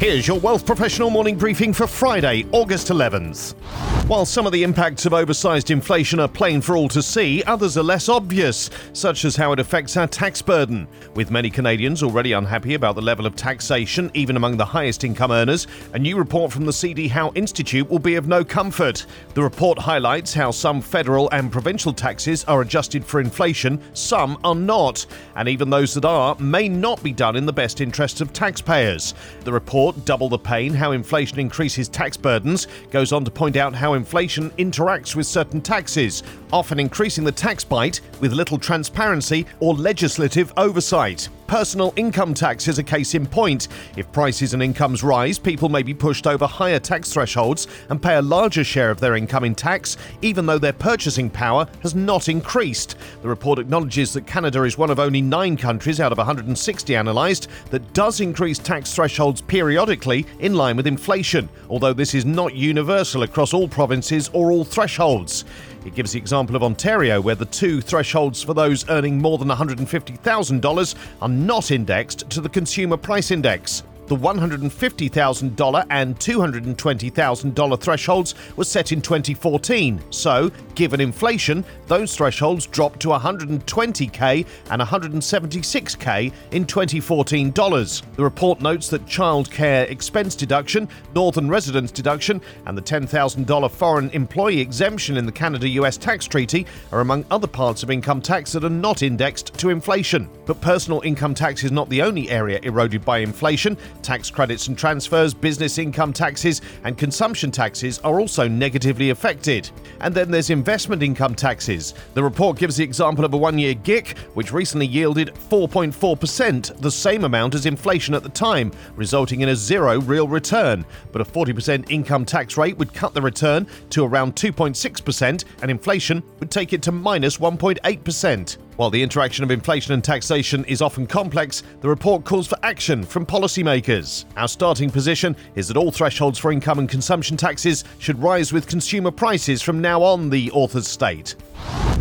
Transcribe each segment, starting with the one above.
Here's your Wealth Professional morning briefing for Friday, August 11th. While some of the impacts of oversized inflation are plain for all to see, others are less obvious, such as how it affects our tax burden. With many Canadians already unhappy about the level of taxation, even among the highest income earners, a new report from the CD Howe Institute will be of no comfort. The report highlights how some federal and provincial taxes are adjusted for inflation, some are not, and even those that are may not be done in the best interests of taxpayers. The report Double the Pain How Inflation Increases Tax Burdens goes on to point out how inflation interacts with certain taxes, often increasing the tax bite with little transparency or legislative oversight. Personal income tax is a case in point. If prices and incomes rise, people may be pushed over higher tax thresholds and pay a larger share of their income in tax, even though their purchasing power has not increased. The report acknowledges that Canada is one of only nine countries out of 160 analysed that does increase tax thresholds periodically in line with inflation, although this is not universal across all provinces or all thresholds. It gives the example of Ontario, where the two thresholds for those earning more than $150,000 are not indexed to the Consumer Price Index. The $150,000 and $220,000 thresholds were set in 2014, so, given inflation, those thresholds dropped to 120k and 176k in 2014 dollars. The report notes that childcare expense deduction, northern residence deduction, and the $10,000 foreign employee exemption in the Canada US tax treaty are among other parts of income tax that are not indexed to inflation. But personal income tax is not the only area eroded by inflation. Tax credits and transfers, business income taxes, and consumption taxes are also negatively affected. And then there's investment income taxes. The report gives the example of a one year GIC, which recently yielded 4.4%, the same amount as inflation at the time, resulting in a zero real return. But a 40% income tax rate would cut the return to around 2.6%, and inflation would take it to minus 1.8%. While the interaction of inflation and taxation is often complex, the report calls for action from policymakers. Our starting position is that all thresholds for income and consumption taxes should rise with consumer prices from now on, the authors state.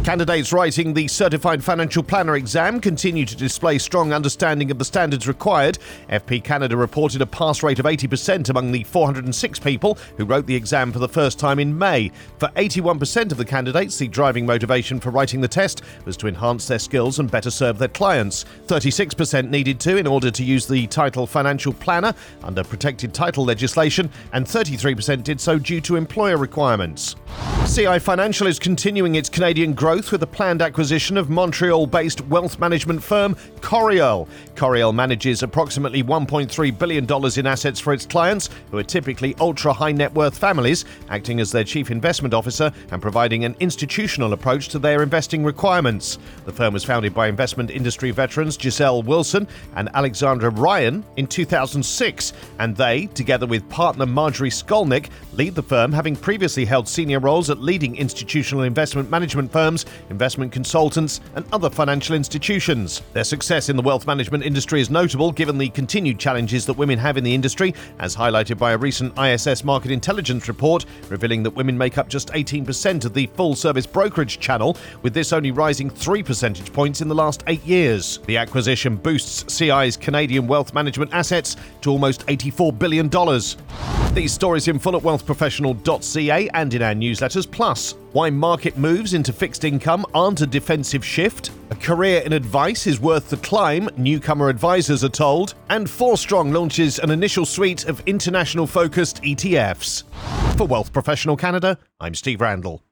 Candidates writing the Certified Financial Planner exam continue to display strong understanding of the standards required. FP Canada reported a pass rate of 80% among the 406 people who wrote the exam for the first time in May. For 81% of the candidates, the driving motivation for writing the test was to enhance their skills and better serve their clients. 36% needed to in order to use the title Financial Planner under protected title legislation, and 33% did so due to employer requirements. CI Financial is continuing its Canadian growth with a planned acquisition of Montreal based wealth management firm Coriel. Coriel manages approximately $1.3 billion in assets for its clients, who are typically ultra high net worth families, acting as their chief investment officer and providing an institutional approach to their investing requirements. The firm was founded by investment industry veterans Giselle Wilson and Alexandra Ryan in 2006, and they, together with partner Marjorie Skolnick, lead the firm, having previously held senior roles at leading institutional investment management firms, investment consultants, and other financial institutions. Their success in the wealth management industry is notable given the continued challenges that women have in the industry, as highlighted by a recent ISS market intelligence report revealing that women make up just 18% of the full service brokerage channel, with this only rising 3 percentage points in the last eight years. The acquisition boosts CI's Canadian wealth management assets to almost $84 billion. These stories in full at wealthprofessional.ca and in our newsletters. Plus, why market moves into fixed income aren't a defensive shift. A career in advice is worth the climb, newcomer advisors are told. And Forstrong launches an initial suite of international focused ETFs. For Wealth Professional Canada, I'm Steve Randall.